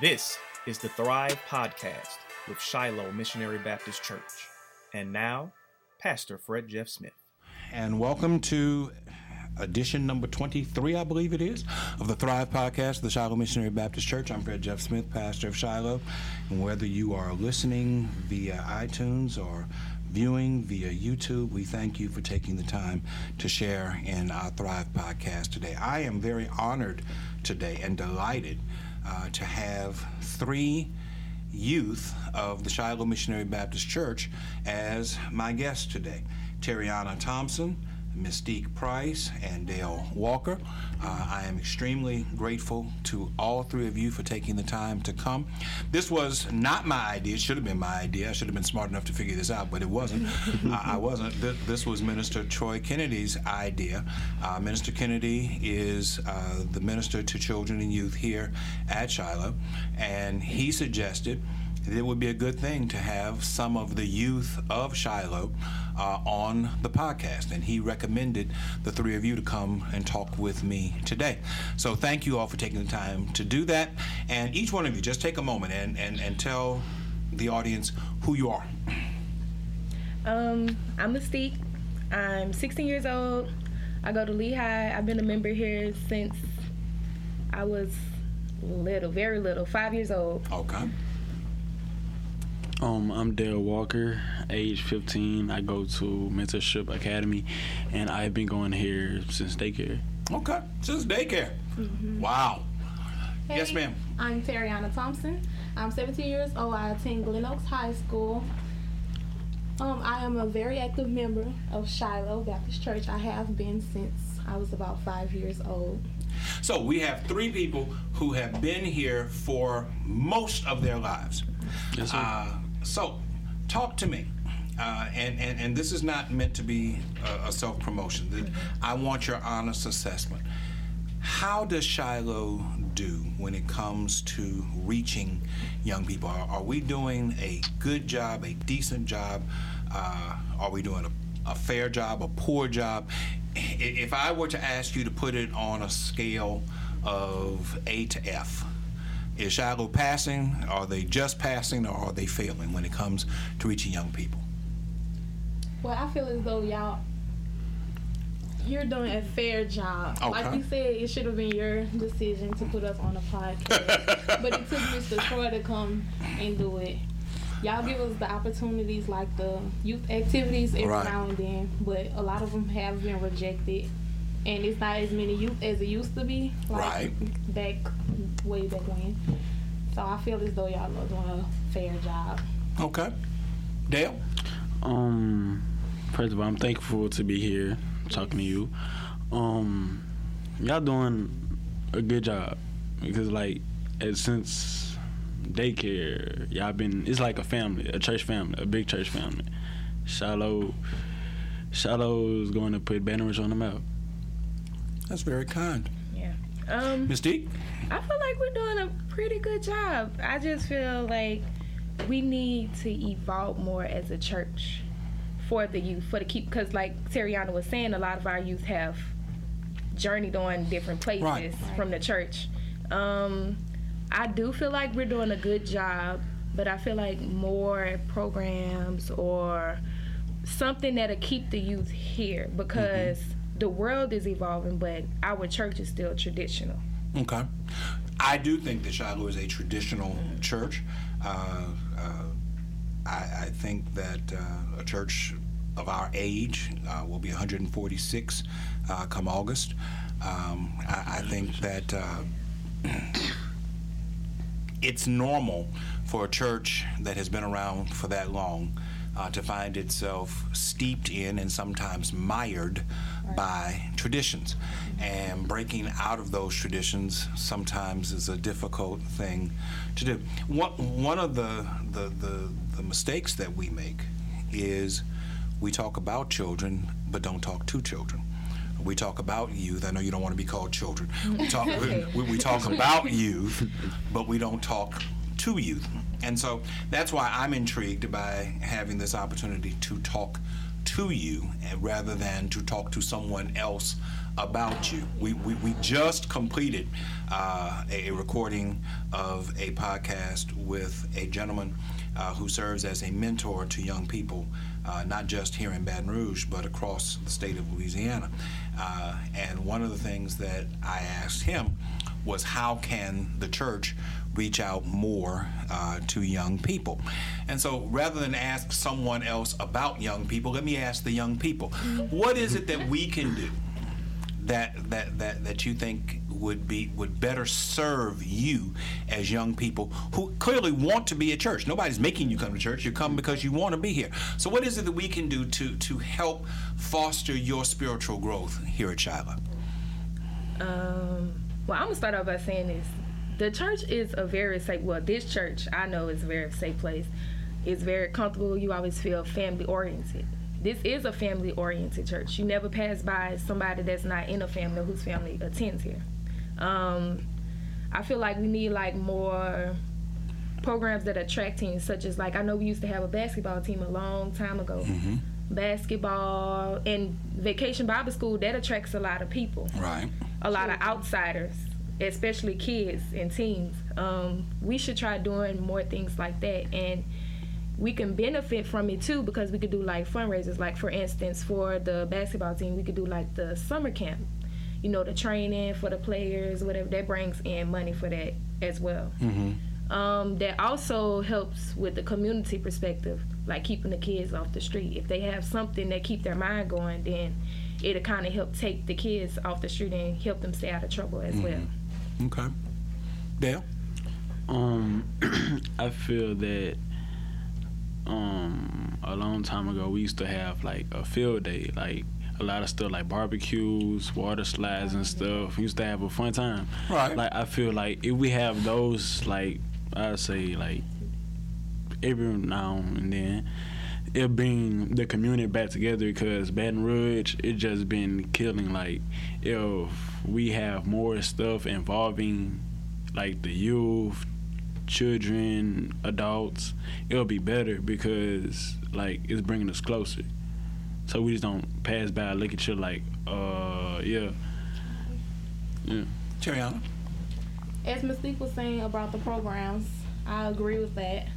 This is the Thrive Podcast with Shiloh Missionary Baptist Church. And now, Pastor Fred Jeff Smith. And welcome to edition number 23, I believe it is, of the Thrive Podcast the Shiloh Missionary Baptist Church. I'm Fred Jeff Smith, pastor of Shiloh. And whether you are listening via iTunes or viewing via YouTube, we thank you for taking the time to share in our Thrive Podcast today. I am very honored today and delighted uh, to have three youth of the Shiloh Missionary Baptist Church as my guests today. Terriana Thompson, Mystique Price, and Dale Walker. Uh, I am extremely grateful to all three of you for taking the time to come. This was not my idea. It should have been my idea. I should have been smart enough to figure this out, but it wasn't. I, I wasn't. This was Minister Troy Kennedy's idea. Uh, minister Kennedy is uh, the minister to children and youth here at Shiloh, and he suggested that it would be a good thing to have some of the youth of Shiloh uh, on the podcast. And he recommended the three of you to come and talk with me today. So thank you all for taking the time to do that. And each one of you, just take a moment and, and, and tell the audience who you are. Um, I'm Mystique. I'm 16 years old. I go to Lehigh. I've been a member here since I was little, very little, five years old. Okay. Um, I'm Dale Walker, age 15. I go to Mentorship Academy, and I've been going here since daycare. Okay, since daycare. Wow. Hey, Yes, ma'am. I'm Terriana Thompson. I'm 17 years old. I attend Glen Oaks High School. Um, I am a very active member of Shiloh Baptist Church. I have been since I was about five years old. So we have three people who have been here for most of their lives. Yes, sir. Uh, so, talk to me. Uh, and, and, and this is not meant to be a, a self promotion. I want your honest assessment. How does Shiloh do when it comes to reaching young people? Are, are we doing a good job, a decent job? Uh, are we doing a, a fair job, a poor job? If I were to ask you to put it on a scale of A to F, is Shiloh passing? Are they just passing, or are they failing when it comes to reaching young people? Well, I feel as though y'all, you're doing a fair job. Like Okay. you said, it should have been your decision to put us on a podcast. but it took Mr. Troy to come and do it. Y'all give us the opportunities like the youth activities every Right. now and then, but a lot of them have been rejected. And it's not as many youth as it used to be, like Right. back way back when. So I feel as though y'all are doing a fair job. Okay. Dale? Um, first of all, I'm thankful to be here talking to you. Um, y'all doing a good job because, like, as, since daycare, y'all been it's like a family, a church family, a big church family. Shiloh, Shiloh is going to put Baton Rouge on the map. That's very kind. Yeah. Um, Mystique? I feel like we're doing a pretty good job. I just feel like we need to evolve more as a church for the youth, for the keep, because like Terriana was saying, a lot of our youth have journeyed on different places Right. from the church. Um, I do feel like we're doing a good job, but I feel like more programs or something that'll keep the youth here because the world is evolving, but our church is still traditional. Okay. I do think that Shiloh is a traditional church. Uh, uh, I, I think that uh, a church of our age uh, will be 146 uh, come August. Um, I, I think that uh, it's normal for a church that has been around for that long to find itself steeped in and sometimes mired by traditions. And breaking out of those traditions sometimes is a difficult thing to do. One, one of the, the, the, the mistakes that we make is we talk about children but don't talk to children. We talk about youth. I know you don't want to be called children. We talk, we, we talk about youth, but we don't talk to youth. And so that's why I'm intrigued by having this opportunity to talk to you eh, rather than to talk to someone else about you. We, we, we just completed uh, a, a recording of a podcast with a gentleman uh, who serves as a mentor to young people, uh, not just here in Baton Rouge, but across the state of Louisiana. Uh, and one of the things that I asked him was how can the church reach out more uh, to young people? And so rather than ask someone else about young people, let me ask the young people what is it that we can do? That, that, that, that you think would be would better serve you as young people who clearly want to be at church. Nobody's making you come to church. You come because you want to be here. So what is it that we can do to to help foster your spiritual growth here at Shiloh? Um, well, I'm gonna start off by saying this: the church is a very safe. Well, this church I know is a very safe place. It's very comfortable. You always feel family oriented. This is a family oriented church. You never pass by somebody that's not in a family whose family attends here. Um, I feel like we need like more programs that attract teams, such as like I know we used to have a basketball team a long time ago. Basketball and Vacation Bible School that attracts a lot of people Right. a lot of outsiders, especially kids and teens. Um, we should try doing more things like that, and we can benefit from it too because we could do like fundraisers. Like for instance, for the basketball team, we could do like the summer camp. You know, the training for the players, whatever that brings in money for that as well. Um, that also helps with the community perspective, like keeping the kids off the street. If they have something that keep their mind going, then it'll kind of help take the kids off the street and help them stay out of trouble as well. Okay. Dale. Um, I feel that um a long time ago we used to have like a field day, like a lot of stuff like barbecues, water slides and stuff. We used to have a fun time. Right. Like I feel like if we have those like I'd say like every now and then it'll bring the community back together because Baton Rouge it just been killing like if we have more stuff involving like the youth children adults it'll be better because like it's bringing us closer so we just don't pass by look at you like uh yeah yeah Cheriana. As Mystique was saying about the programs, I agree with that.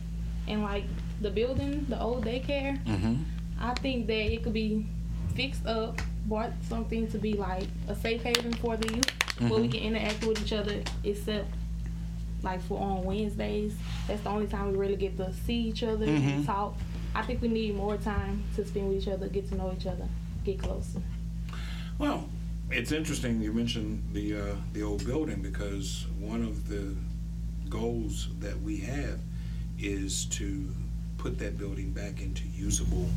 And like the building, the old daycare, Mm-hmm. I think that it could be fixed up, bought something to be like a safe haven for the youth, where we can interact with each other, except like for on Wednesdays. That's the only time we really get to see each other and talk. I think we need more time to spend with each other, get to know each other, get closer. Well, it's interesting you mentioned the uh, the old building because one of the goals that we have is to put that building back into usable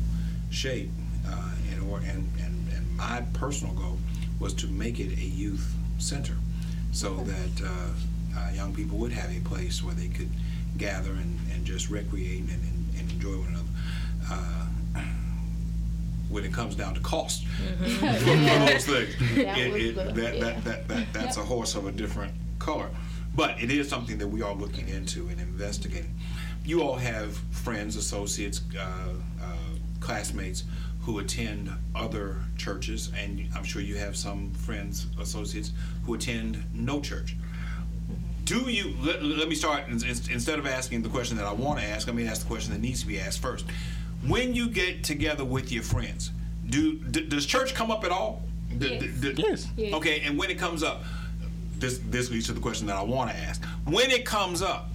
shape. Uh, and, or, and, and, and my personal goal was to make it a youth center so that uh, uh, young people would have a place where they could gather and, and just recreate and, and, and enjoy one another. Uh, when it comes down to cost for those things, That it, it, that, yeah. that, that, that, that's a horse of a different color. But it is something that we are looking into and investigating. You all have friends, associates, uh, uh, classmates who attend other churches, and I'm sure you have some friends, associates who attend no church. Do you, let, let me start, in- in- instead of asking the question that I want to ask, let me ask the question that needs to be asked first. When you get together with your friends, do, d- does church come up at all? D- d- d- Yes. Yes. Okay, and when it comes up, this this leads to the question that I want to ask. When it comes up,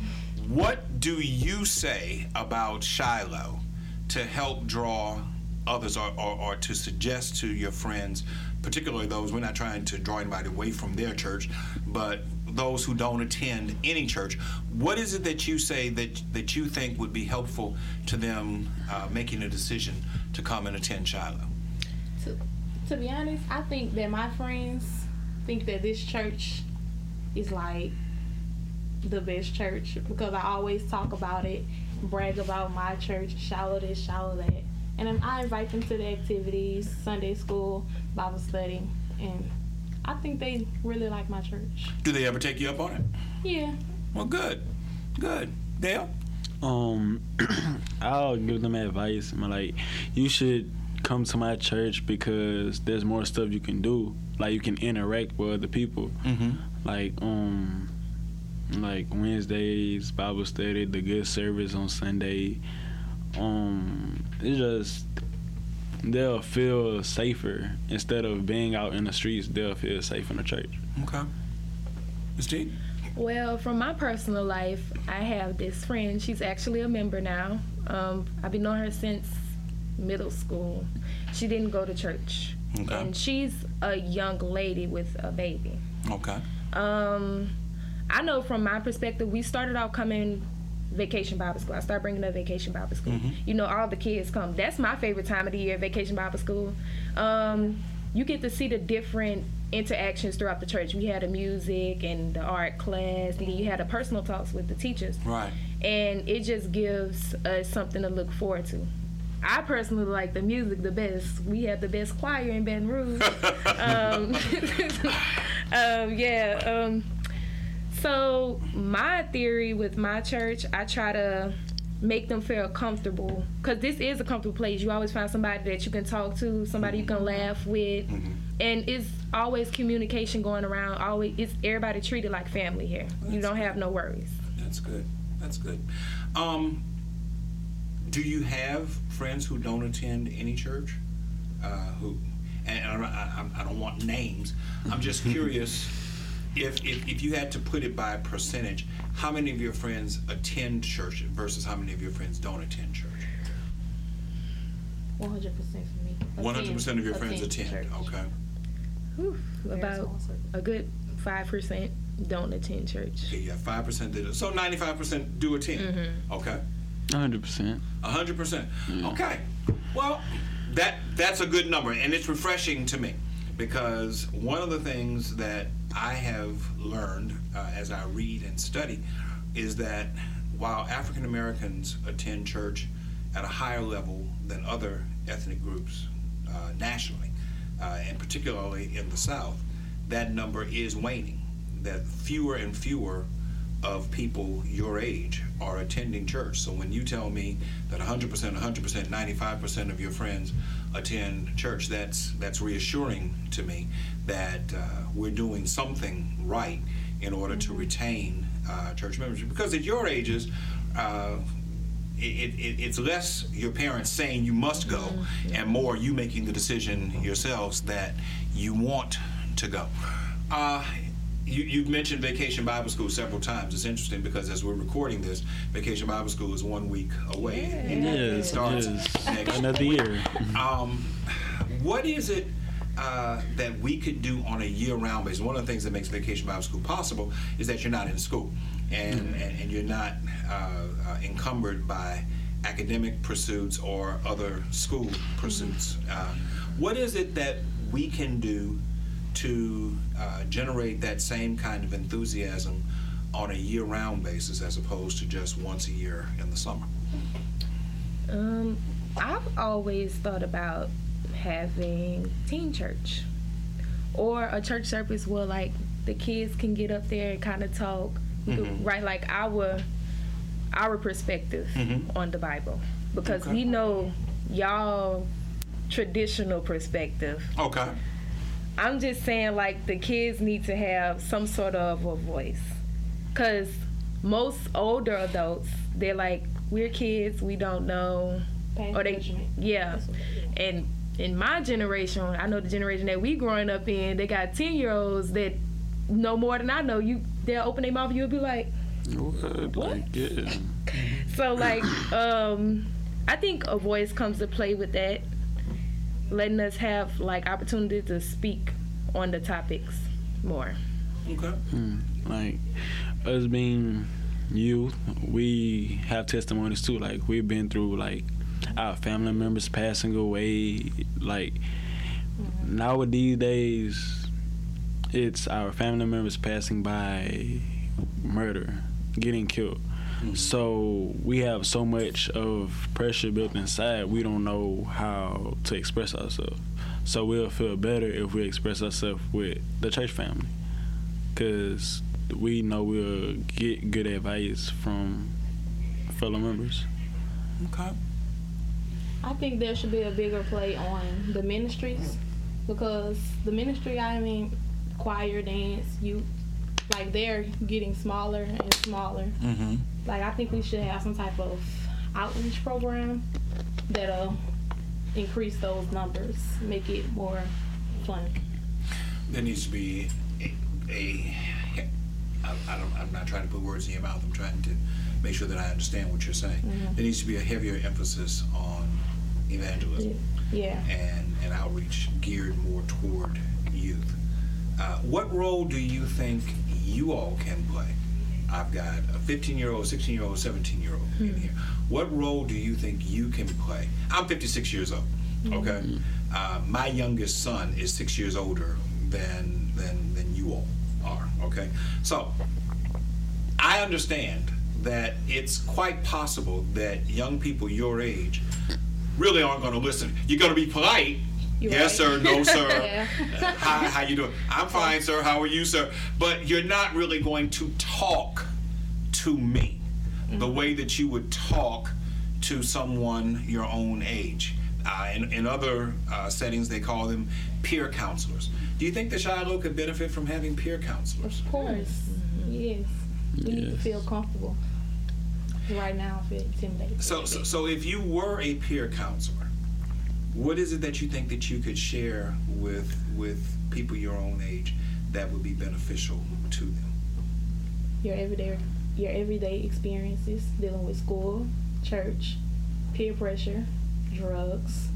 what do you say about Shiloh to help draw others or, or, or to suggest to your friends, particularly those, we're not trying to draw anybody away from their church, but those who don't attend any church, what is it that you say that, that you think would be helpful to them uh, making a decision to come and attend Shiloh? to, to be honest, I think that my friends think that this church is like the best church because I always talk about it, brag about my church, Shiloh this, Shiloh that. And I invite them to the activities, Sunday school, Bible study, and I think they really like my church. Do they ever take you up on it? Yeah. Well, good, good. Dale? um I'll give them advice. I'm like, you should come to my church because there's more stuff you can do. Like you can interact with other people. Mm-hmm. Like um, like Wednesdays Bible study, the good service on Sunday. Um, it's just they'll feel safer instead of being out in the streets. They'll feel safe in the church. Okay. Ms. T? Well, from my personal life, I have this friend. She's actually a member now. Um, I've been knowing her since middle school. She didn't go to church. Okay. And she's a young lady with a baby. Okay. Um, I know from my perspective, we started out coming vacation Bible school. I start bringing up vacation Bible school. Mhm. You know, all the kids come. That's my favorite time of the year, vacation Bible school. Um, you get to see the different interactions throughout the church. We had the music and the art class, and then you had the personal talks with the teachers Right. and it just gives us something to look forward to. I personally like the music the best. We have the best choir in Baton Rouge. um, um, yeah. So my theory with my church, I try to make them feel comfortable because this is a comfortable place. You always find somebody that you can talk to, somebody you can laugh with, and it's always communication going around. Always, it's everybody treated like family here. you don't have no worries. That's good. That's good. Um, do you have friends who don't attend any church? Uh, who, and I, I, I don't want names. I'm just curious if, if if you had to put it by a percentage, how many of your friends attend church versus how many of your friends don't attend church? One hundred percent for me. One hundred percent of your friends Attend attend. church. Okay. Whew, about a good five percent don't attend church. Okay. You have five percent that so ninety five percent do attend. Mm-hmm. Okay. hundred percent. Hundred percent. Okay. Well, that that's a good number, and it's refreshing to me because one of the things that I have learned uh, as I read and study is that while African Americans attend church at a higher level than other ethnic groups uh, nationally, uh, and particularly in the South, that number is waning. That fewer and fewer of people your age are attending church. So when you tell me that 100%, 100%, 95% of your friends attend church, that's that's reassuring to me that uh, we're doing something right in order to retain uh, church membership. Because at your ages, uh, it, it, it's less your parents saying you must go and more you making the decision yourselves that you want to go. You, you've mentioned Vacation Bible School several times. It's interesting because as we're recording this, Vacation Bible School is one week away. It- it Yes, starts yes. next Another year. um, what is it uh, that we could do on a year-round basis? One of the things that makes Vacation Bible School possible is that you're not in school and, and, and you're not uh, uh, encumbered by academic pursuits or other school pursuits. Uh, what is it that we can do to uh, generate that same kind of enthusiasm on a year-round basis as opposed to just once a year in the summer? Um, I've always thought about having teen church or a church service where like the kids can get up there and kind of talk, Mhm. write like our our perspective Mhm. on the Bible because Okay. we know y'all traditional perspective. Okay. I'm just saying, like, the kids need to have some sort of a voice. Because most older adults, they're like, we're kids, we don't know. Pass Or they, judgment. yeah. That's what they do. And in my generation, I know the generation that we growing up in, they got 10 year olds that know more than I know. You, They'll open their mouth, you'll be like, What? Like, yeah. so like um I think a voice comes to play with that, letting us have like opportunity to speak on the topics more. Okay. Hmm, like us being youth, we have testimonies too. Like we've been through like our family members passing away. Like now with these days, it's our family members passing by murder, getting killed. So we have so much of pressure built inside. We don't know how to express ourselves. So we'll feel better if we express ourselves with the church family because we know we'll get good advice from fellow members. Okay. I think there should be a bigger play on the ministries because the ministry, I mean, choir, dance, youth, like they're getting smaller and smaller. Mm-hmm. Like I think we should have some type of outreach program that'll increase those numbers, make it more fun. There needs to be a, a I, I don't, I'm not trying to put words in your mouth. I'm trying to make sure that I understand what you're saying. There needs to be a heavier emphasis on evangelism Yeah. and, and outreach geared more toward youth. Uh, what role do you think you all can play? I've got a 15 year old, 16 year old, 17 year old in hmm. here. What role do you think you can play? I'm 56 years old. Hmm. Okay, hmm. uh, my youngest son is six years older than than than you all are. Okay, so I understand that it's quite possible that young people your age really aren't going to listen. You're going to be polite. You're yes, right. sir. No, sir. Yeah. Uh, how, how you doing? I'm fine, sir. How are you, sir? But you're not really going to talk to me the way that you would talk to someone your own age. Uh, in, in other uh, settings, they call them peer counselors. Do you think that Shiloh could benefit from having peer counselors? Of course. Yes. We need to feel comfortable. Right now, I feel intimidated. So, so, so if you were a peer counselor, what is it that you think that you could share with with people your own age that would be beneficial to them? your everyday your everyday experiences dealing with school, church, peer pressure, drugs.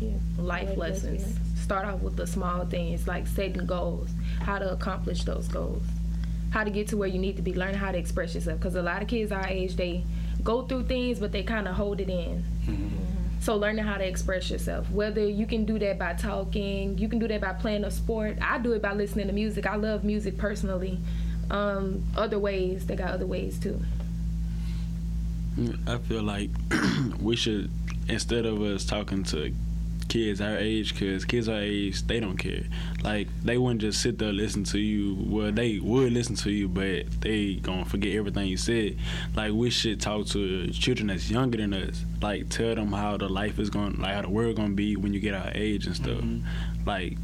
Yeah. life regular lessons. experience. Start off with the small things like setting goals, how to accomplish those goals, how to get to where you need to be, learn how to express yourself. Because a lot of kids our age, they go through things, but they kind of hold it in. Mm-hmm. So learning how to express yourself, whether you can do that by talking, you can do that by playing a sport. I do it by listening to music. I love music personally. Um, other ways, they got other ways too. I feel like we should instead of us talking to kids our age, because kids our age they don't care. Like they wouldn't just sit there listen to you. Well, they would listen to you, but they gonna forget everything you said. Like we should talk to children that's younger than us. Like tell them how the life is going, like how the world gonna be when you get our age and stuff. Mm-hmm. Like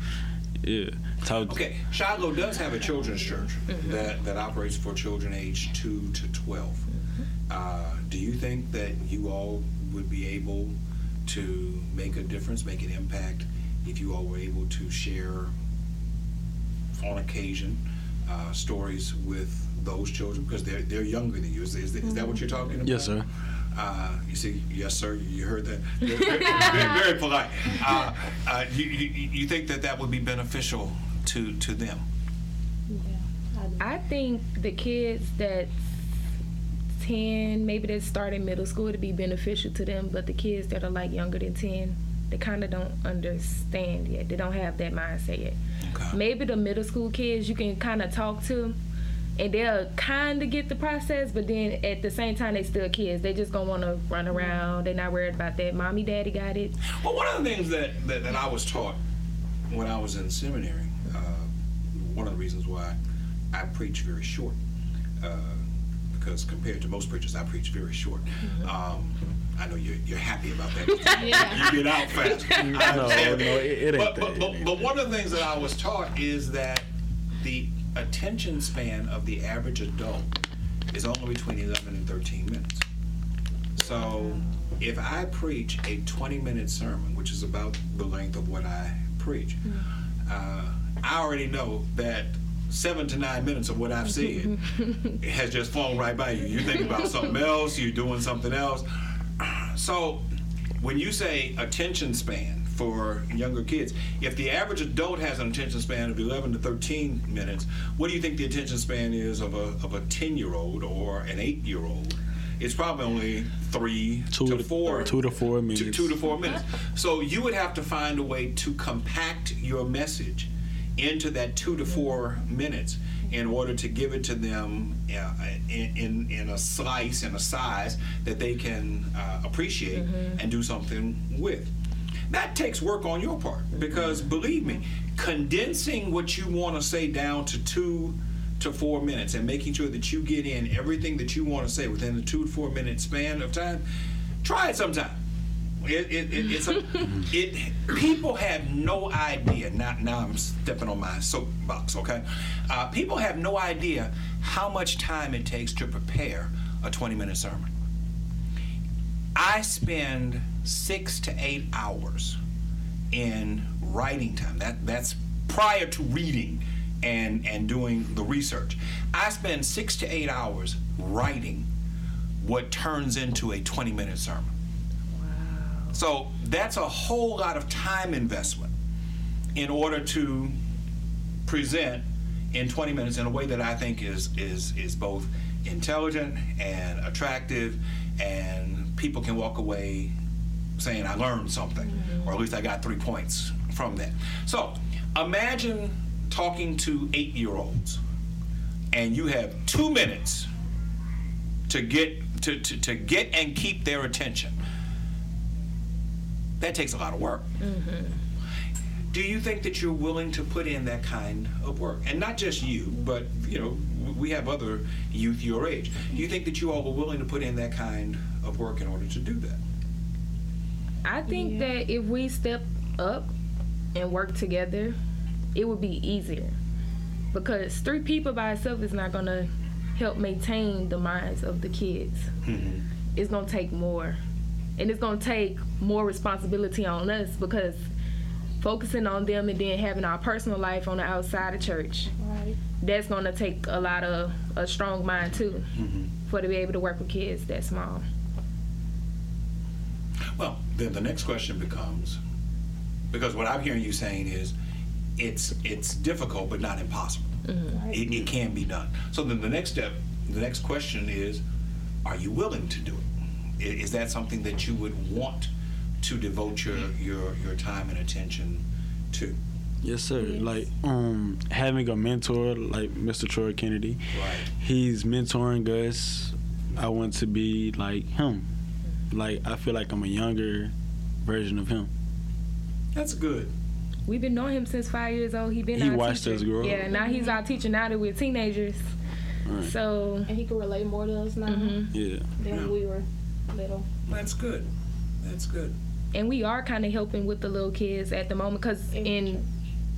yeah, talk. Okay, Shiloh does have a children's church mm-hmm. that, that operates for children aged 2 to 12. Mm-hmm. Uh, do you think that you all would be able to make a difference, make an impact, if you all were able to share on occasion uh, stories with those children? Because they're, they're younger than you. Is, is, is that what you're talking about? Yes, sir. Uh, you see, yes, sir. You heard that. Very, very, very polite. Uh, uh, you, you, you think that that would be beneficial to to them? Yeah, I think the kids that's 10, maybe that start in middle school to be beneficial to them, but the kids that are like younger than 10, they kind of don't understand yet. They don't have that mindset yet. Okay. Maybe the middle school kids you can kind of talk to and they'll kind of get the process, but then at the same time, they still kids. They just gonna want to run around. They're not worried about that. Mommy, daddy got it. Well, one of the things that, that, that I was taught when I was in seminary, uh, one of the reasons why I preach very short, uh, because compared to most preachers, I preach very short. Um, I know you're, you're happy about that. Yeah. you get out fast. No, no, it- it ain't but, that. but, but, but one of the things that I was taught is that the attention span of the average adult is only between 11 and 13 minutes. So if I preach a 20 minute sermon, which is about the length of what I preach, uh, I already know that seven to nine minutes of what I've said has just flown right by you. You're thinking about something else, you're doing something else. So when you say attention span for younger kids, if the average adult has an attention span of 11 to 13 minutes, what do you think the attention span is of a, of a 10 year old or an 8 year old? It's probably only three Two to to- four. two to four Two, minutes. two to four minutes. So you would have to find a way to compact your message into that two to four minutes in order to give it to them uh, in, in, in a slice and a size that they can uh, appreciate and do something with. That takes work on your part because believe me, condensing what you want to say down to two to four minutes and making sure that you get in everything that you want to say within the two to four minute span of time, try it sometime. It, it, it, it's a, it. People have no idea. Now, now I'm stepping on my soapbox. Okay, uh, people have no idea how much time it takes to prepare a 20-minute sermon. I spend six to eight hours in writing time. That that's prior to reading and and doing the research. I spend six to eight hours writing what turns into a 20-minute sermon. So that's a whole lot of time investment in order to present in 20 minutes in a way that I think is is is both intelligent and attractive and people can walk away saying I learned something mm-hmm. or at least I got 3 points from that. So, imagine talking to 8-year-olds and you have 2 minutes to get to, to, to get and keep their attention that takes a lot of work. Mm-hmm. Do you think that you're willing to put in that kind of work? And not just you, but you know, we have other youth your age. Do you think that you all are willing to put in that kind of work in order to do that? I think yeah. that if we step up and work together, it would be easier. Because three people by itself is not going to help maintain the minds of the kids. Mm-hmm. It's going to take more and it's gonna take more responsibility on us because focusing on them and then having our personal life on the outside of church right. that's gonna take a lot of a strong mind too mm-hmm. for to be able to work with kids that small well then the next question becomes because what i'm hearing you saying is it's it's difficult but not impossible mm-hmm. it, it can be done so then the next step the next question is are you willing to do it is that something that you would want to devote your your, your time and attention to? Yes, sir. Yes. Like um, having a mentor like Mr. Troy Kennedy. Right. He's mentoring us. I want to be like him. Like I feel like I'm a younger version of him. That's good. We've been knowing him since five years old. He been he our watched teacher. us grow. Yeah, now he's our teacher. Now that we're teenagers, right. so and he can relate more to us now. Mm-hmm. Yeah, than yeah. we were little. That's good. That's good. And we are kind of helping with the little kids at the moment because in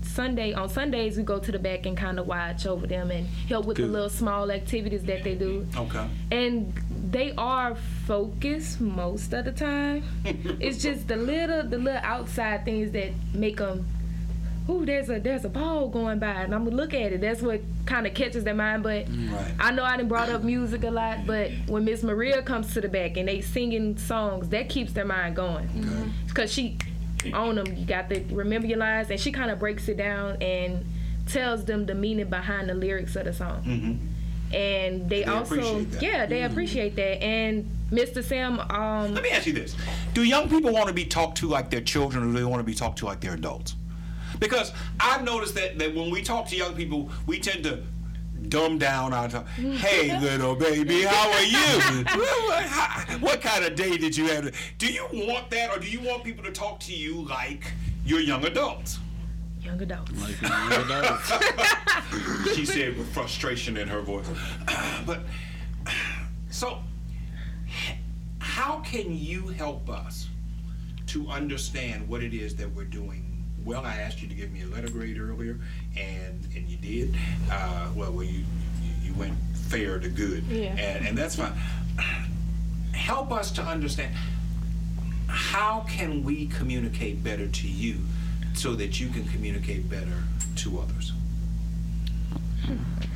Sunday on Sundays we go to the back and kind of watch over them and help with good. the little small activities that they do. Okay. And they are focused most of the time. it's just the little the little outside things that make them ooh, there's a there's a ball going by, and I'm gonna look at it. That's what kind of catches their mind. But right. I know I didn't brought up music a lot, but when Miss Maria comes to the back and they singing songs, that keeps their mind going. Because she on them, you got to remember your lines, and she kind of breaks it down and tells them the meaning behind the lyrics of the song. Mm-hmm. And they, they also, yeah, they mm-hmm. appreciate that. And Mr. Sam, um, let me ask you this: Do young people want to be talked to like their children, or do they want to be talked to like they're adults? Because I've noticed that, that when we talk to young people, we tend to dumb down our talk. Mm. Hey, little baby, how are you? what kind of day did you have? Do you want that, or do you want people to talk to you like you're young adults? Young adults. Like young adults. she said with frustration in her voice. but so, how can you help us to understand what it is that we're doing well, I asked you to give me a letter grade earlier, and and you did. Uh, well, well, you, you, you went fair to good, yeah. and and that's fine. Help us to understand how can we communicate better to you, so that you can communicate better to others.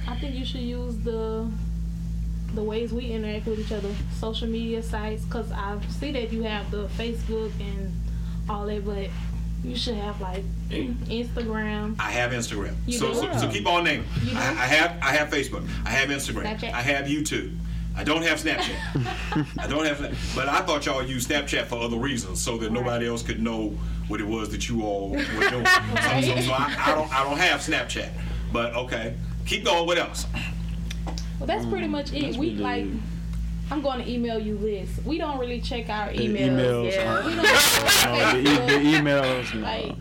I think you should use the the ways we interact with each other, social media sites, because I see that you have the Facebook and all that, but you should have like Instagram. I have Instagram. You so, do? so, so keep on naming. I, I, have I have Facebook. I have Instagram. Snapchat. I have YouTube. I don't have Snapchat. I don't have Snapchat. But I thought y'all used Snapchat for other reasons, so that right. nobody else could know what it was that you all were doing. right. so, so, so I, I, don't I don't have Snapchat. But okay, keep going. What else? Well, that's pretty much it. we like. I'm going to email you this. We don't really check our emails. emails yeah. we don't the, e- the emails. Like,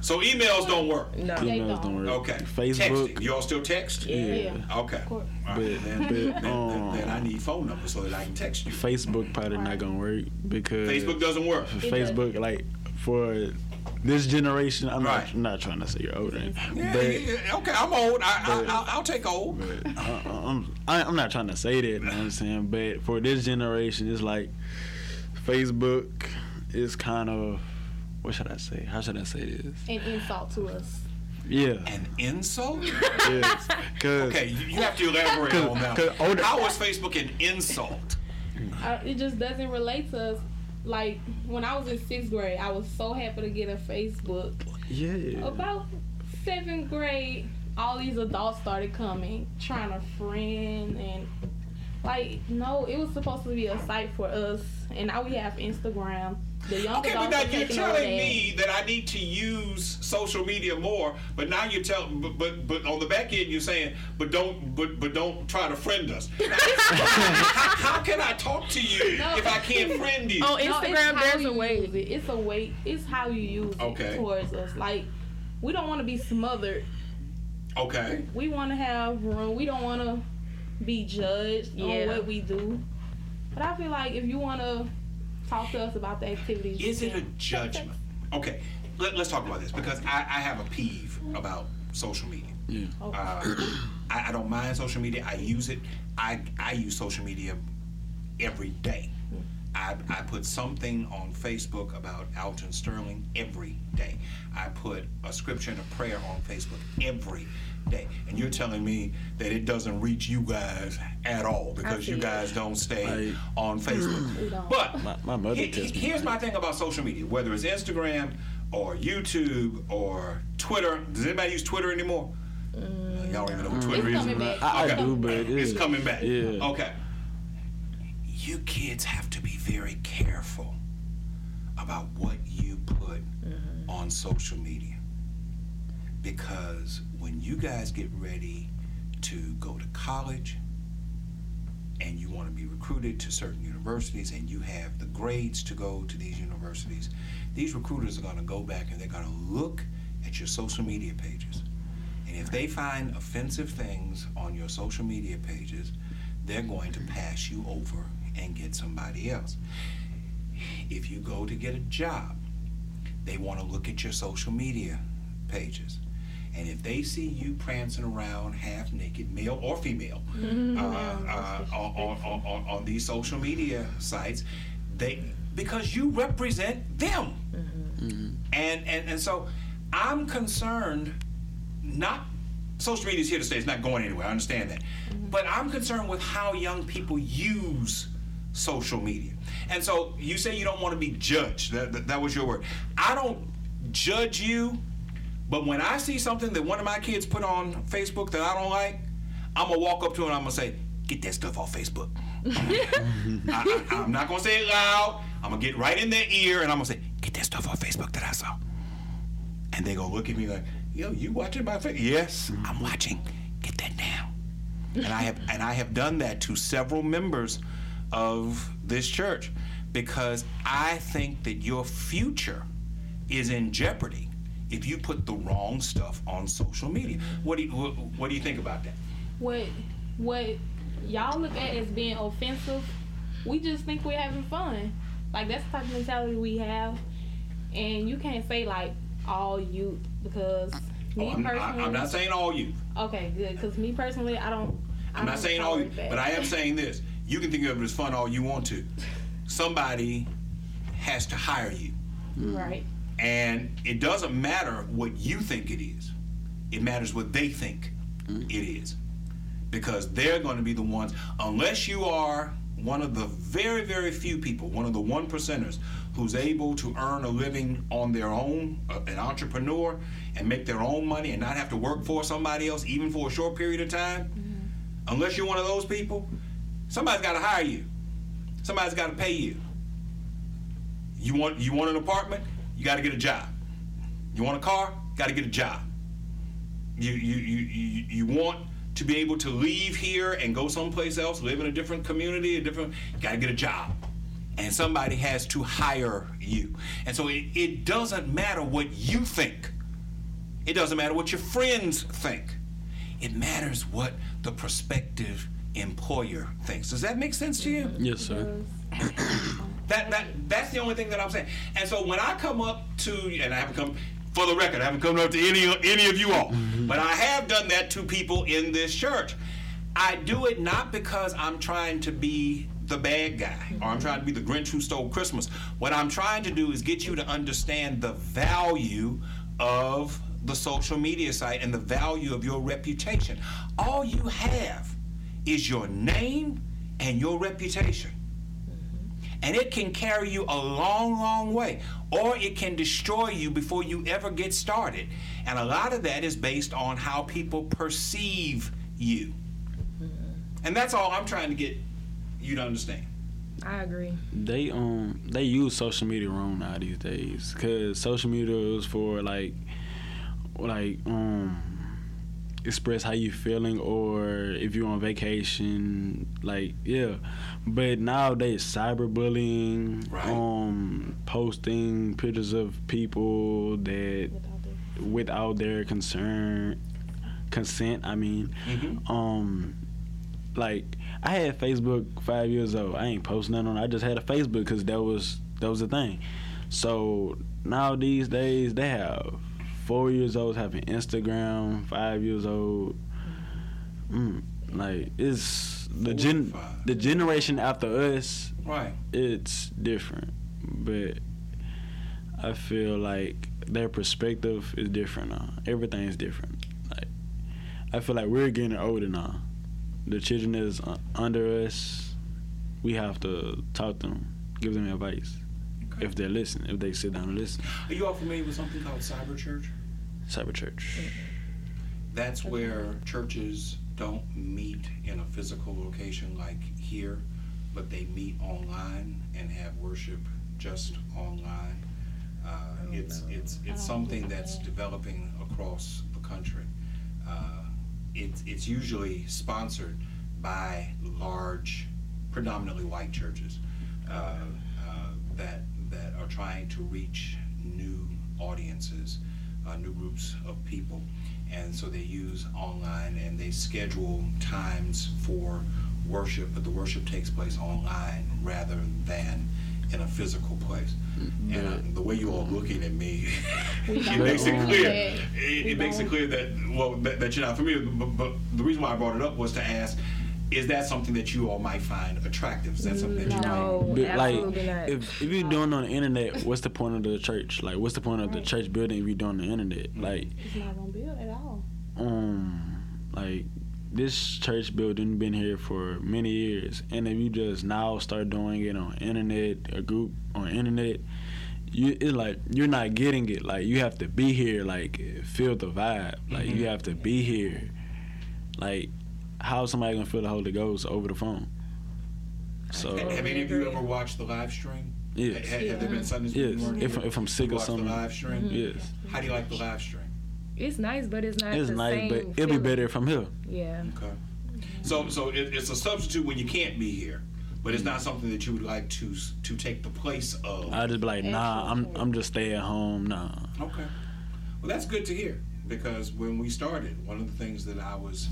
So emails don't work. No. They Emails don't. don't work. Okay. Facebook. Texting. You all still text? Yeah. Okay. course. All right. But- then, but, then, then, um, then I need phone numbers so that I can text you. Facebook probably not gonna work because Facebook doesn't work. It Facebook like for this generation. I'm Right. not, not trying to say you're older, Yeah, but yeah, yeah. okay, I'm old. I, I, but- I'll, I'll take old. But I, I'm I, I'm not trying to say that. You know what I'm saying, but for this generation, it's like Facebook is kind of what should I say? How should I say this? An insult to us. Yeah, An insult? yeah. Cause Okay, you, you have to elaborate on that. cause older- How is Facebook an insult? I, it just doesn't relate to us. Like when I was in sixth grade, I was so happy to get a Facebook. yeah, About seventh grade, all these adults started coming, trying to friend and like no, it was supposed to be a site for us, and now we have Instagram. The young Okay, but now you're telling me that I need to use social media more, but now you're telling, but, but but on the back end you're saying, but don't but but don't try to friend us. how, how can I talk to you No. if I can't friend you? On Instagram, how there's a way. it. It's a way. It's how you use Okay. it towards us. Like we don't want to be smothered. Okay. We want to have room. We don't want to be judged Yeah. on what we do. But I feel like if you want to talk to us about the activities, Is it a judgment? Okay, Let, us talk about this because I, I have a peeve about social media. yeah. Oh, Uh, I, I don't mind social media. I use it. I, I use social media every day. I, I put something on Facebook about Alton Sterling every day. I put a scripture and a prayer on Facebook every day. And you're telling me that it doesn't reach you guys at all because see you it. guys don't stay I- on Facebook. But My- my mother he- tells me here's my thing about social media, whether it's Instagram or YouTube or Twitter. Does anybody use Twitter anymore? Mm. Y'all don't even know what mm. Twitter It's is. coming back. I, I Okay. do, but it It's is- coming back. Yeah. Okay. You kids have to be very careful about what you put mm-hmm. on social media. Because when you guys get ready to go to college and you want to be recruited to certain universities and you have the grades to go to these universities, these recruiters are going to go back and they're going to look at your social media pages. And if they find offensive things on your social media pages, they're going to pass you over and get somebody else. If you go to get a job, they want to look at your social media pages. And if they see you prancing around half naked, male or female, uh, uh, on, on, on, on, on these social media sites, they because you represent them. And, and and so I'm concerned not social media is here to stay. It's not going anywhere. I understand that. But I'm concerned with how young people use social media. And so you say you don't want to be judged. That, that, that was your word. I don't judge you, but when I see something that one of my kids put on Facebook that I don't like, I'm going to walk up to it and I'm going to say, get that stuff off Facebook. I, I'm not going to say it loud. I'm going to get right in their ear and I'm going to say, get that stuff off Facebook that I saw. And they gonna look at me like, yo, you watching my face? Yes, I'm watching. Get that now. and I have and I have done that to several members of this church because I think that your future is in jeopardy if you put the wrong stuff on social media. What do you what, what do you think about that? what what y'all look at as being offensive, we just think we're having fun. Like that's the type of mentality we have, and you can't say like all youth because me Oh, I'm, personally. I, am not saying all youth. Okay, good. Because me personally, I don't. I I'm not don't saying all you, tolerate that. but I am saying this. You can think of it as fun all you want to. Somebody has to hire you. Right. And it doesn't matter what you think it is, it matters what they think it is. Because they're going to be the ones, unless you are one of the very, very few people, one of the one percenters who's able to earn a living on their own, uh, an entrepreneur, and make their own money and not have to work for somebody else, even for a short period of time. Unless you're one of those people, somebody's got to hire you. Somebody's got to pay you. You want you want an apartment? You got to get a job. You want a car? Got to get a job. You you, you you you want to be able to leave here and go someplace else, live in a different community, a different. Got to get a job, and somebody has to hire you. And so it, it doesn't matter what you think It doesn't matter what your friends think. It matters what the prospective employer thinks. Does that make sense to you? Yes, sir. That that that's the only thing that I'm saying. And so when I come up to and I haven't come for the record, I haven't come up to any any of you all, mm-hmm. but I have done that to people in this church. I do it not because I'm trying to be the bad guy or I'm trying to be the Grinch who stole Christmas. What I'm trying to do is get you to understand the value of the social media site and the value of your reputation. All you have is your name and your reputation and it can carry you a long, long way, or it can destroy you before you ever get started. And a lot of that is based on how people perceive you. And that's all I'm trying to get you to understand. I agree. They um they use social media wrong now these days, cause social media is for like like um express how you feeling or if you're on vacation like yeah. But nowadays cyberbullying Right. um posting pictures of people that Without the- without their concern consent i mean. Mhm. um like i had facebook five years old. I ain't posting nothing on i just had a facebook because that was that was the thing. So now these days they have four years old having instagram five years old mm, like it's the gen five. the generation after us Right. it's different, but I feel like their perspective is different now. Everything is different. Like I feel like we're getting older now. The children uh, under us, we have to talk to them, give them advice Okay. if they're listening, if they sit down and listen. Are you all familiar with something called cyber church? Cyber church. That's where churches don't meet in a physical location like here, but they meet online and have worship just online. Uh, it's it's it's something that's developing across the country. Uh, it's it's usually sponsored by large, predominantly white churches uh, uh, that that are trying to reach new audiences, uh, new groups of people, and so they use online and they schedule times for worship, but the worship takes place online rather than in a physical place. And uh, the way you all looking at me, it makes it clear. that. It, it makes it clear that well that, that you're not familiar. But, but the reason why I brought it up was to ask: Is that something that you all might find attractive? Is that something that you might? No, like not. if if you're doing it on the internet, what's the point of the church? Like what's the point of the church building if you're doing the internet? Like It's not gonna build at all. um like this church building been here for many years and if you just now start doing it on internet a group on internet you it's like you're not getting it like you have to be here like feel the vibe like you have to be here like how somebody gonna feel the holy ghost over the phone so Have any of you ever watched the live stream? yes Ha- Have, there been Sundays when yes you if, here? if i'm sick You or watched the something live stream. Mm-hmm. yes How do you like the live stream? it's nice, but it's not. it's the nice same but it'll be feeling. better from here Yeah. Okay. So so it, it's a substitute when you can't be here, but it's not something that you would like to to take the place of. i just be like nah i'm i'm just stay at home nah Okay. Well, that's good to hear because when we started, one of the things that I was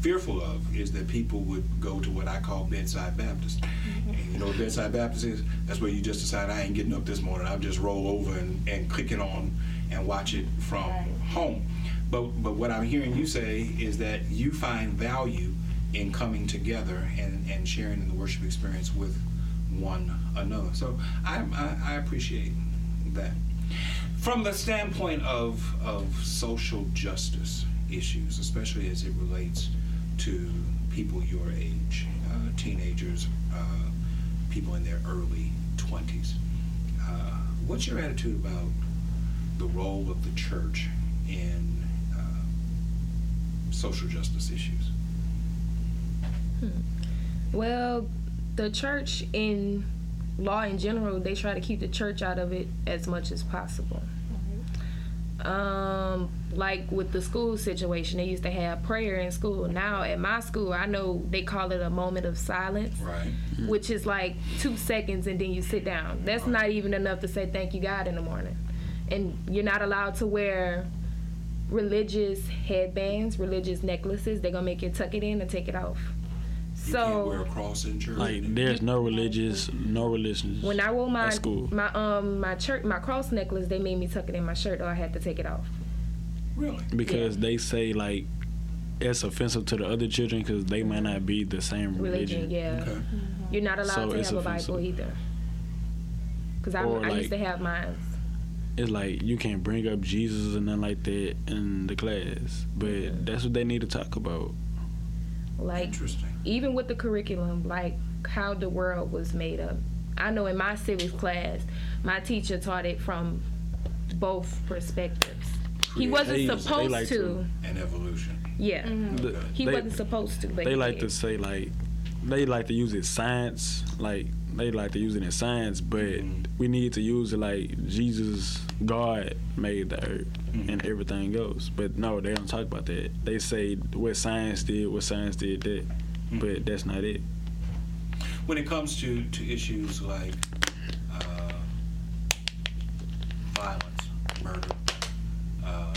fearful of is that people would go to what I call bedside Baptist. Mm-hmm. And you know what bedside Baptist is? That's where you just decide I ain't getting up this morning. I'll just roll over and, and click it on and watch it from home. But but what I'm hearing you say is that you find value in coming together and, and sharing in the worship experience with one another. So I, I, I appreciate that. From the standpoint of, of social justice issues, especially as it relates to people your age, uh, teenagers, uh, people in their early 20s, uh, what's your attitude about the role of the church in uh, social justice issues? Well, the church in law in general, they try to keep the church out of it as much as possible. Um, like with the school situation, they used to have prayer in school. Now at my school, I know they call it a moment of silence, Right. which is like two seconds and then you sit down. That's not even enough to say thank you God in the morning. And you're not allowed to wear religious headbands, religious necklaces. They're gonna make you tuck it in and take it off. You can't wear So a cross in church. Like there's no religious, no religions. when I wore my school. my um my church my cross necklace, they made me tuck it in my shirt, or I had to take it off. Really? because they say like it's offensive to the other children because they might not be the same religion. Religion, yeah. Okay. Mm-hmm. Mm-hmm. You're not allowed So to it's have a Bible either. Cause I, Or I used to have mine. It's like you can't bring up Jesus and nothing like that in the class, but that's what they need to talk about. Like Interesting. even with the curriculum, like how the world was made up. I know in my civics class, my teacher taught it from both perspectives. He wasn't They- they supposed like to. to- And evolution. Yeah, mm-hmm. The- he they, wasn't supposed to. But they like did. to say like they like to use it science, like they like to use it in science, but Mhm. we need to use it like Jesus, God made the earth mm-hmm. and everything else. But no, they don't talk about that. They say what science did, what science did that, mm-hmm. but that's not it. When it comes to, to issues like uh, violence, murder, uh,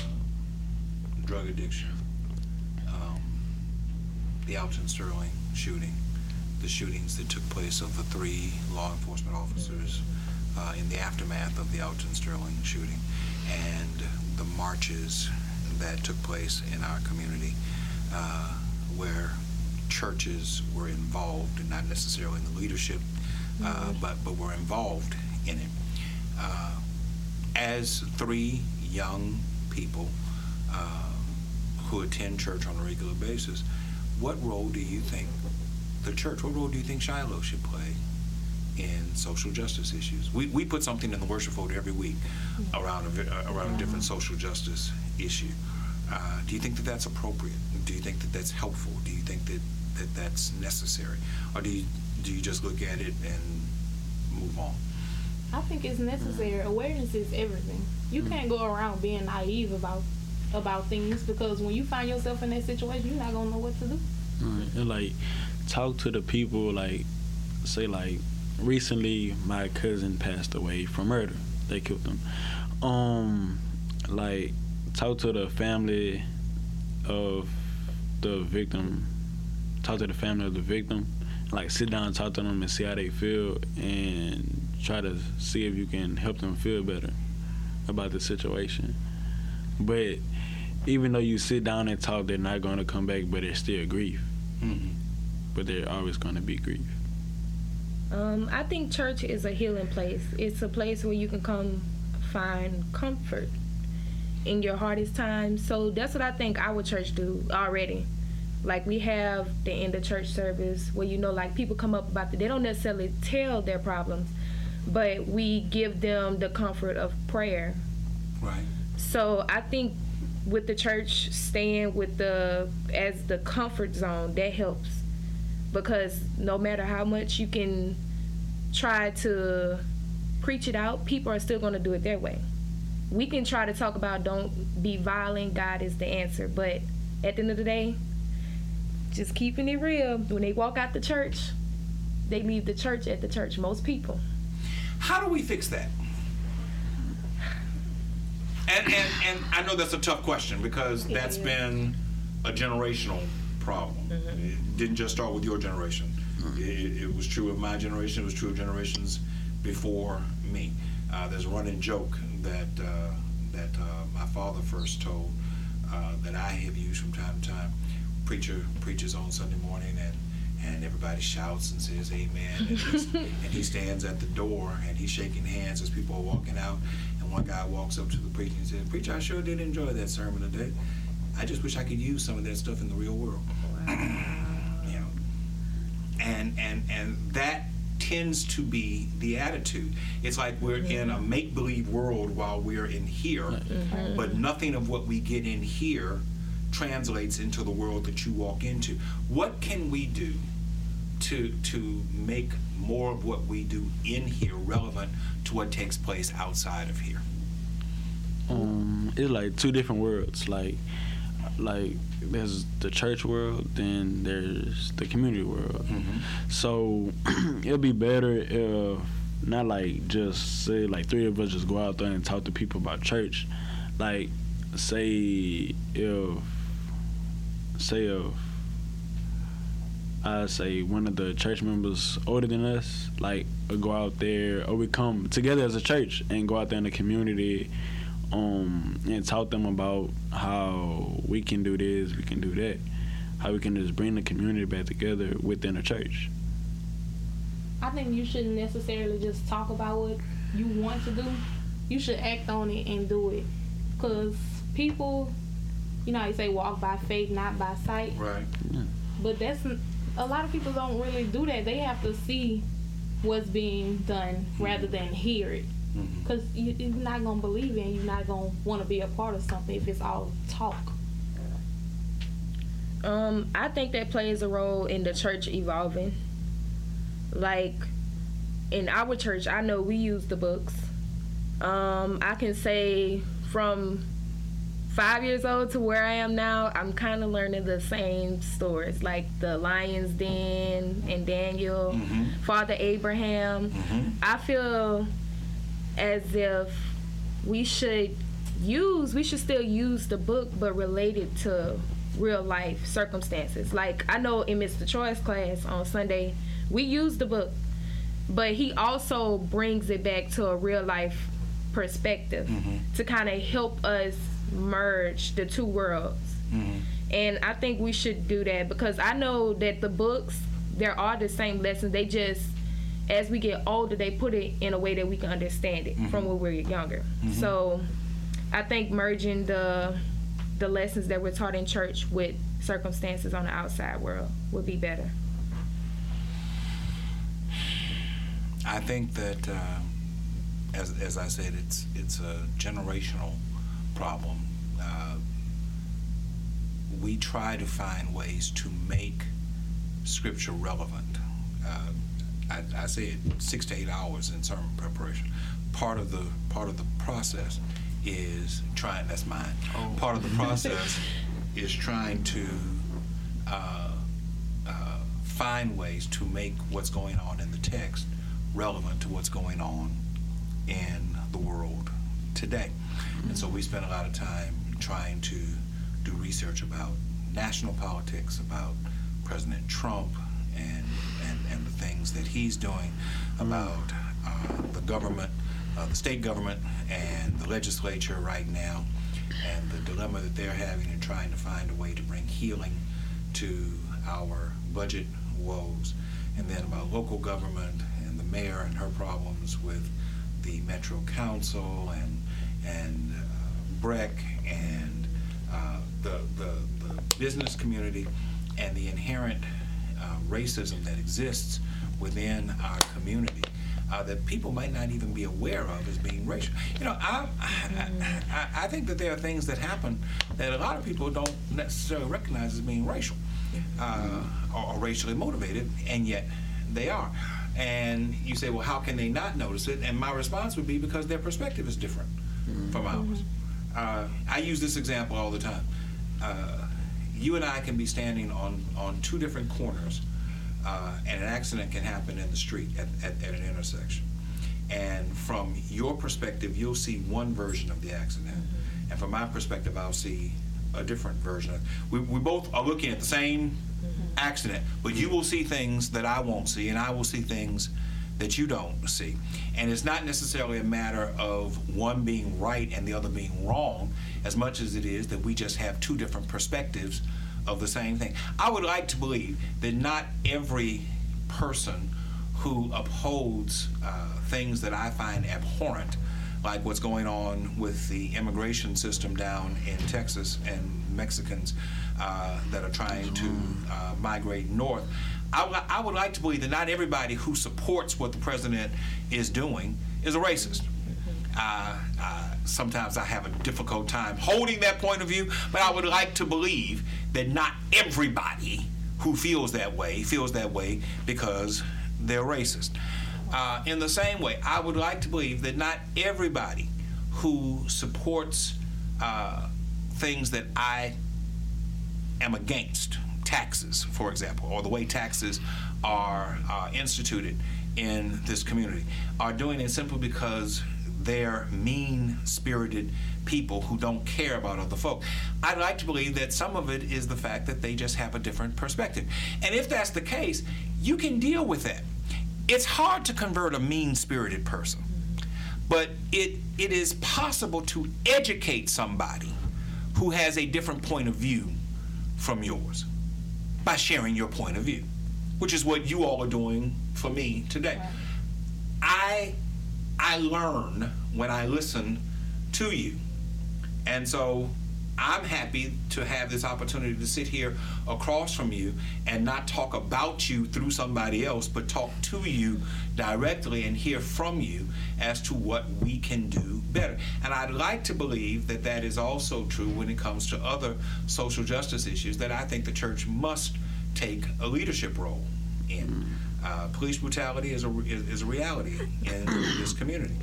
drug addiction, um, the Alton Sterling shooting, the shootings that took place of the three law enforcement officers uh, in the aftermath of the Alton Sterling shooting, and the marches that took place in our community uh, where churches were involved, and not necessarily in the leadership, uh, but, but were involved in it. Uh, as three young people uh, who attend church on a regular basis, what role do you think the church, what role do you think Shiloh should play in social justice issues? We, we put something in the worship folder every week around a, uh, around a different social justice issue. Uh, do you think that that's appropriate? Do you think that that's helpful? Do you think that, that that's necessary? Or do you, do you just look at it and move on? I think it's necessary. Awareness is everything. You can't go around being naive about about things because when you find yourself in that situation, you're not gonna know what to do. Right. And like talk to the people like say like recently my cousin passed away from murder. They killed him. Um like talk to the family of the victim. Talk to the family of the victim. Like sit down and talk to them and see how they feel and try to see if you can help them feel better about the situation. But even though you sit down and talk, they're not going to come back, but it's still grief. Mm-hmm. But they're always going to be grief. Um, I think church is a healing place. It's a place where you can come find comfort in your hardest times. So that's what I think our church do already. Like we have the end of church service where you know like people come up about the, they don't necessarily tell their problems, but we give them the comfort of prayer. Right. So I think with the church staying with the as the comfort zone that helps because no matter how much you can try to preach it out, people are still going to do it their way. We can try to talk about don't be violent, God is the answer, but at the end of the day, just keeping it real, when they walk out the church, they leave the church at the church. Most people. How do we fix that? And, and, and I know that's a tough question because that's been a generational problem. It didn't just start with your generation. It, it was true of my generation. It was true of generations before me. Uh, there's a running joke that uh, that uh, my father first told uh, that I have used from time to time. Preacher preaches on Sunday morning and and everybody shouts and says amen and, and he stands at the door and he's shaking hands as people are walking out and one guy walks up to the preacher and says preacher i sure did enjoy that sermon today. I just wish i could use some of that stuff in the real world. Wow. you know and and and that tends to be the attitude. It's like we're in a make-believe world while we're in here mm-hmm. but nothing of what we get in here translates into the world that you walk into. What can we do to to make more of what we do in here relevant to what takes place outside of here Um, it's like two different worlds. Like, like there's the church world, then there's the community world. So it'll be better if not like just say like three of us just go out there and talk to people about church. Like say if say if I say one of the church members older than us, like go out there or we come together as a church and go out there in the community um, and talk them about how we can do this, we can do that, how we can just bring the community back together within a church. I think you shouldn't necessarily just talk about what you want to do. You should act on it and do it. Because people, you know how you say walk by faith, not by sight? Right. But that's a lot of people don't really do that. They have to see what's being done rather than hear it. Because you, you're not going to believe it and you're not going to want to be a part of something if it's all talk. Um, I think that plays a role in the church evolving. Like in our church, I know we use the books. Um, I can say from five years old to where I am now, I'm kind of learning the same stories, like the Lion's Den and Daniel, mm-hmm. Father Abraham. Mm-hmm. I feel as if we should use, we should still use the book, but related to real life circumstances. Like I know in Mr. Troy's class on Sunday, we use the book, but he also brings it back to a real life perspective mm-hmm. to kind of help us merge the two worlds. Mm-hmm. And I think we should do that because I know that the books, there are all the same lessons. They just, as we get older, they put it in a way that we can understand it from mm-hmm. when we're younger. Mm-hmm. So I think merging the the lessons that we're taught in church with circumstances on the outside world would be better. I think that, uh, as, as I said, it's it's a generational problem. Uh, we try to find ways to make scripture relevant. Uh, I, I say it six to eight hours in sermon preparation. Part of the part of the process is trying. That's mine. Oh. Part of the process is trying to uh, uh, find ways to make what's going on in the text relevant to what's going on in the world today. And so we spend a lot of time trying to do research about national politics, about President Trump and, and, and the things that he's doing, about uh, the government, uh, the state government, and the legislature right now, and the dilemma that they're having in trying to find a way to bring healing to our budget woes, and then about local government and the mayor and her problems with the Metro Council and and uh, BREC and uh, the, the the business community and the inherent uh, racism that exists within our community. Uh, that people might not even be aware of as being racial. You know, I, I, I, I think that there are things that happen that a lot of people don't necessarily recognize as being racial uh, or, or racially motivated, and yet they are. And you say, well, how can they not notice it? And my response would be because their perspective is different from ours. Uh, I use this example all the time. Uh, you and I can be standing on, on two different corners, uh, and an accident can happen in the street at, at, at an intersection. And from your perspective, you'll see one version of the accident. And from my perspective, I'll see a different version. We, we both are looking at the same accident, but you will see things that I won't see, and I will see things that you don't see. And it's not necessarily a matter of one being right and the other being wrong, as much as it is that we just have two different perspectives of the same thing. I would like to believe that not every person who upholds uh, things that I find abhorrent, like what's going on with the immigration system down in Texas and Mexicans uh, that are trying to uh, migrate north. I, would- I would like to believe that not everybody who supports what the president is doing is a racist. Uh, uh, sometimes I have a difficult time holding that point of view, but I would like to believe that not everybody who feels that way feels that way because they're racist. Uh, in the same way, I would like to believe that not everybody who supports uh, things that I am against, taxes, for example, or the way taxes are uh, instituted in this community, are doing it simply because they're mean spirited people who don't care about other folk. I'd like to believe that some of it is the fact that they just have a different perspective. And if that's the case, you can deal with that. It's hard to convert a mean spirited person, but it, it is possible to educate somebody who has a different point of view from yours by sharing your point of view, which is what you all are doing for me today. I I learn when I listen to you. And so I'm happy to have this opportunity to sit here across from you and not talk about you through somebody else, but talk to you directly and hear from you as to what we can do better. And I'd like to believe that that is also true when it comes to other social justice issues that I think the church must take a leadership role in. Uh, police brutality is a, is, is a reality in this community.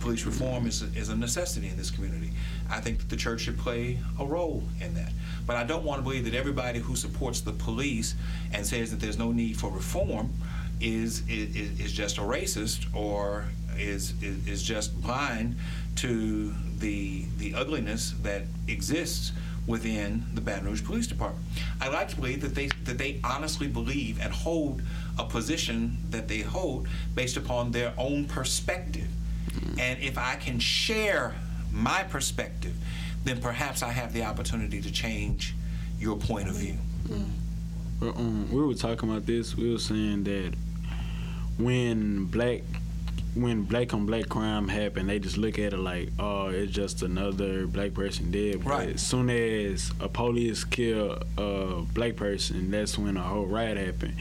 Police reform is a, is a necessity in this community. I think that the church should play a role in that. But I don't want to believe that everybody who supports the police and says that there's no need for reform is is, is just a racist or is, is is just blind to the the ugliness that exists within the Baton Rouge Police Department. I like to believe that they that they honestly believe and hold a position that they hold based upon their own perspective. And if I can share my perspective, then perhaps I have the opportunity to change your point of view. Well, um, we were talking about this. We were saying that when black when black on black crime happened, they just look at it like, oh, it's just another black person dead. But Right. as soon as a police kill a black person, that's when a whole riot happened.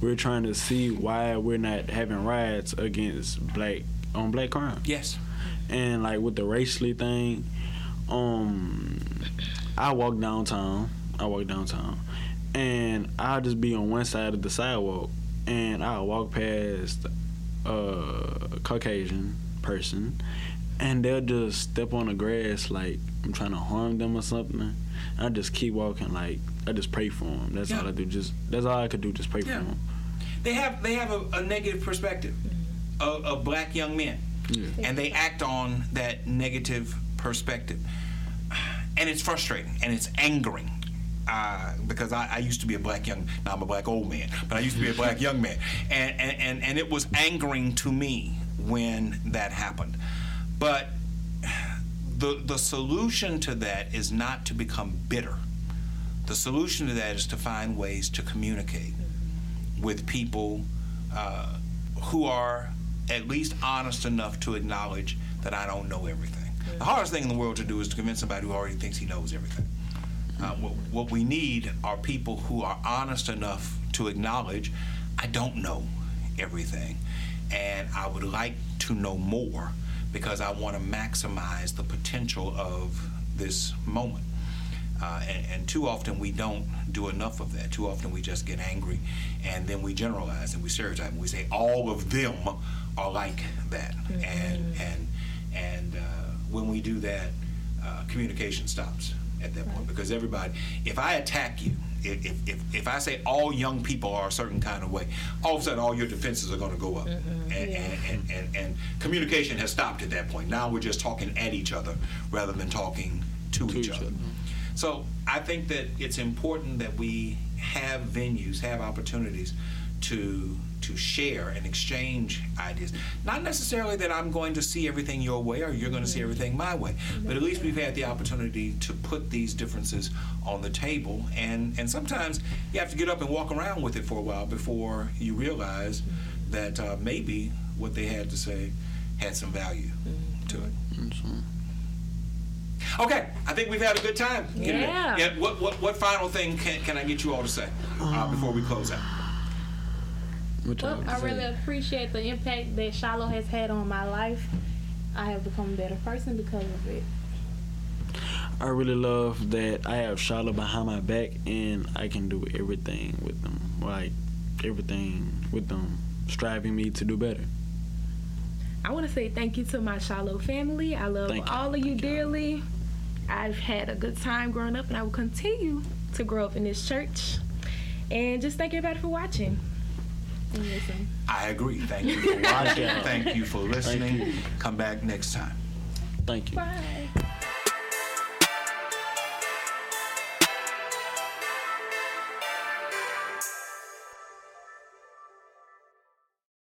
We're trying to see why we're not having riots against black on black crime. Yes. And like with the racially thing, um, I walk downtown. I walk downtown, and I'll just be on one side of the sidewalk, and I'll walk past a Caucasian person, and they'll just step on the grass like I'm trying to harm them or something. I just keep walking, like I just pray for them. That's all I do. Just that's all I could do. Just pray Yeah. for them. They have they have a, a negative perspective of, of black young men. And they act on that negative perspective. And it's frustrating and it's angering. Uh, because I, I used to be a black young, now I'm a black old man, but I used to be a black young man. And, and, and, and it was angering to me when that happened. But the, the solution to that is not to become bitter. The solution to that is to find ways to communicate with people uh, who are at least honest enough to acknowledge that I don't know everything. The hardest thing in the world to do is to convince somebody who already thinks he knows everything. Uh, what, what we need are people who are honest enough to acknowledge I don't know everything, and I would like to know more because I want to maximize the potential of this moment. Uh, and, and too often we don't do enough of that. Too often we just get angry and then we generalize and we stereotype and we say all of them are like that. And and and uh, when we do that, uh, communication stops at that point because everybody. If I attack you, if, if, if, if I say all young people are a certain kind of way, all of a sudden all your defenses are going to go up. And, and, and, and, and communication has stopped at that point. Now we're just talking at each other rather than talking to, each, each other. other. So I think that it's important that we have venues, have opportunities to to share and exchange ideas. Not necessarily that I'm going to see everything your way or you're going to see everything my way, but at least we've had the opportunity to put these differences on the table. And and sometimes you have to get up and walk around with it for a while before you realize that uh, maybe what they had to say had some value to it. Okay, I think we've had a good time. Yeah. yeah what, what, what final thing can, can I get you all to say uh, before we close out? What Well, I say? really appreciate the impact that Shiloh has had on my life. I have become a better person because of it. I really love that I have Shiloh behind my back and I can do everything with them. Like everything with them, striving me to do better. I want to say thank you to my Shiloh family. I love Thank you. all of you Thank you. dearly. I've had a good time growing up, and I will continue to grow up in this church. And just thank everybody for watching. And listen. I agree. Thank you for watching. Thank you for listening. you. Come back next time. Thank you. Bye.